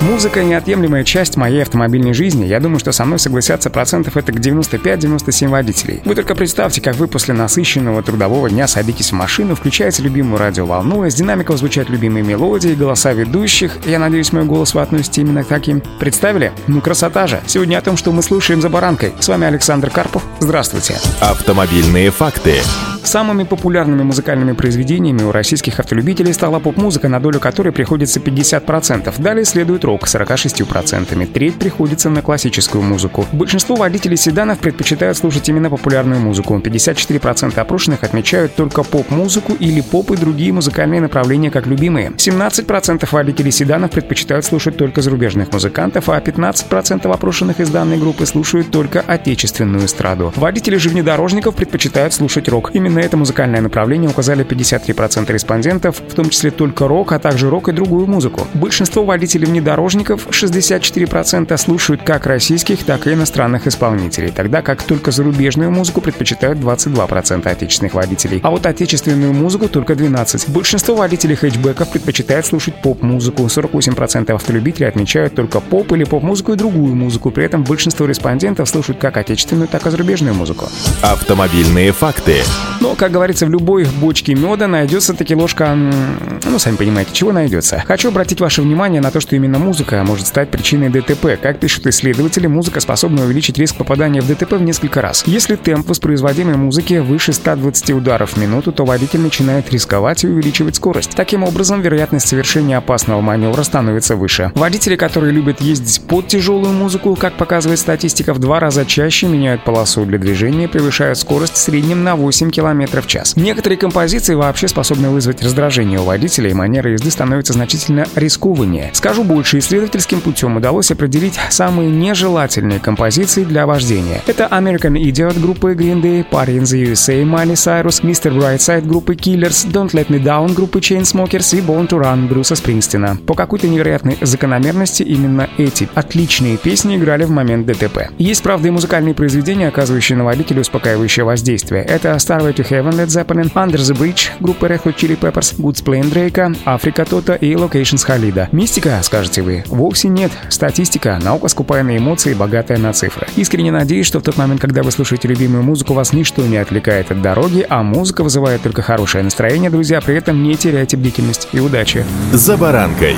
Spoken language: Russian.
Музыка — неотъемлемая часть моей автомобильной жизни. Я думаю, что со мной согласятся процентов это к 95-97 водителей. Вы только представьте, как вы после насыщенного трудового дня садитесь в машину, включаете любимую радиоволну, из динамиков звучат любимые мелодии, голоса ведущих. Я надеюсь, мой голос вы относите именно к таким. Представили? Ну, красота же. Сегодня о том, что мы слушаем за баранкой. С вами Александр Карпов. Здравствуйте. Автомобильные факты. Самыми популярными музыкальными произведениями у российских автолюбителей стала поп-музыка, на долю которой приходится 50%. Далее следует рок 46%. Треть приходится на классическую музыку. Большинство водителей седанов предпочитают слушать именно популярную музыку. 54% опрошенных отмечают только поп-музыку или поп и другие музыкальные направления как любимые. 17% водителей седанов предпочитают слушать только зарубежных музыкантов, а 15% опрошенных из данной группы слушают только отечественную эстраду. Водители же внедорожников предпочитают слушать рок. Именно на это музыкальное направление указали 53% респондентов, в том числе только рок, а также рок и другую музыку. Большинство водителей внедорожников, 64%, слушают как российских, так и иностранных исполнителей, тогда как только зарубежную музыку предпочитают 22% отечественных водителей, а вот отечественную музыку только 12%. Большинство водителей хэтчбеков предпочитают слушать поп-музыку, 48% автолюбителей отмечают только поп или поп-музыку и другую музыку, при этом большинство респондентов слушают как отечественную, так и зарубежную музыку. Автомобильные факты. Но, как говорится, в любой бочке меда найдется таки ложка... Ну, сами понимаете, чего найдется. Хочу обратить ваше внимание на то, что именно музыка может стать причиной ДТП. Как пишут исследователи, музыка способна увеличить риск попадания в ДТП в несколько раз. Если темп воспроизводимой музыки выше 120 ударов в минуту, то водитель начинает рисковать и увеличивать скорость. Таким образом, вероятность совершения опасного маневра становится выше. Водители, которые любят ездить под тяжелую музыку, как показывает статистика, в два раза чаще меняют полосу для движения, превышая скорость в среднем на 8 км км в час. Некоторые композиции вообще способны вызвать раздражение у водителя, и манера езды становится значительно рискованнее. Скажу больше, исследовательским путем удалось определить самые нежелательные композиции для вождения. Это American Idiot группы Green Day, Party in the USA Майли Сайрус, Mr. Brightside группы Killers, Don't Let Me Down группы Chainsmokers и Born to Run Брюса Спрингстина. По какой-то невероятной закономерности именно эти отличные песни играли в момент ДТП. Есть, правда, и музыкальные произведения, оказывающие на водителя успокаивающее воздействие. Это Starway to Heaven Led Zeppelin, Under the Bridge группы Red Hot Chili Peppers, Good Plain Дрейка, Африка Тота и Locations Халида. Мистика, скажете вы? Вовсе нет. Статистика, наука скупая на эмоции, богатая на цифры. Искренне надеюсь, что в тот момент, когда вы слушаете любимую музыку, вас ничто не отвлекает от дороги, а музыка вызывает только хорошее настроение, друзья, при этом не теряйте бдительность и удачи. За баранкой.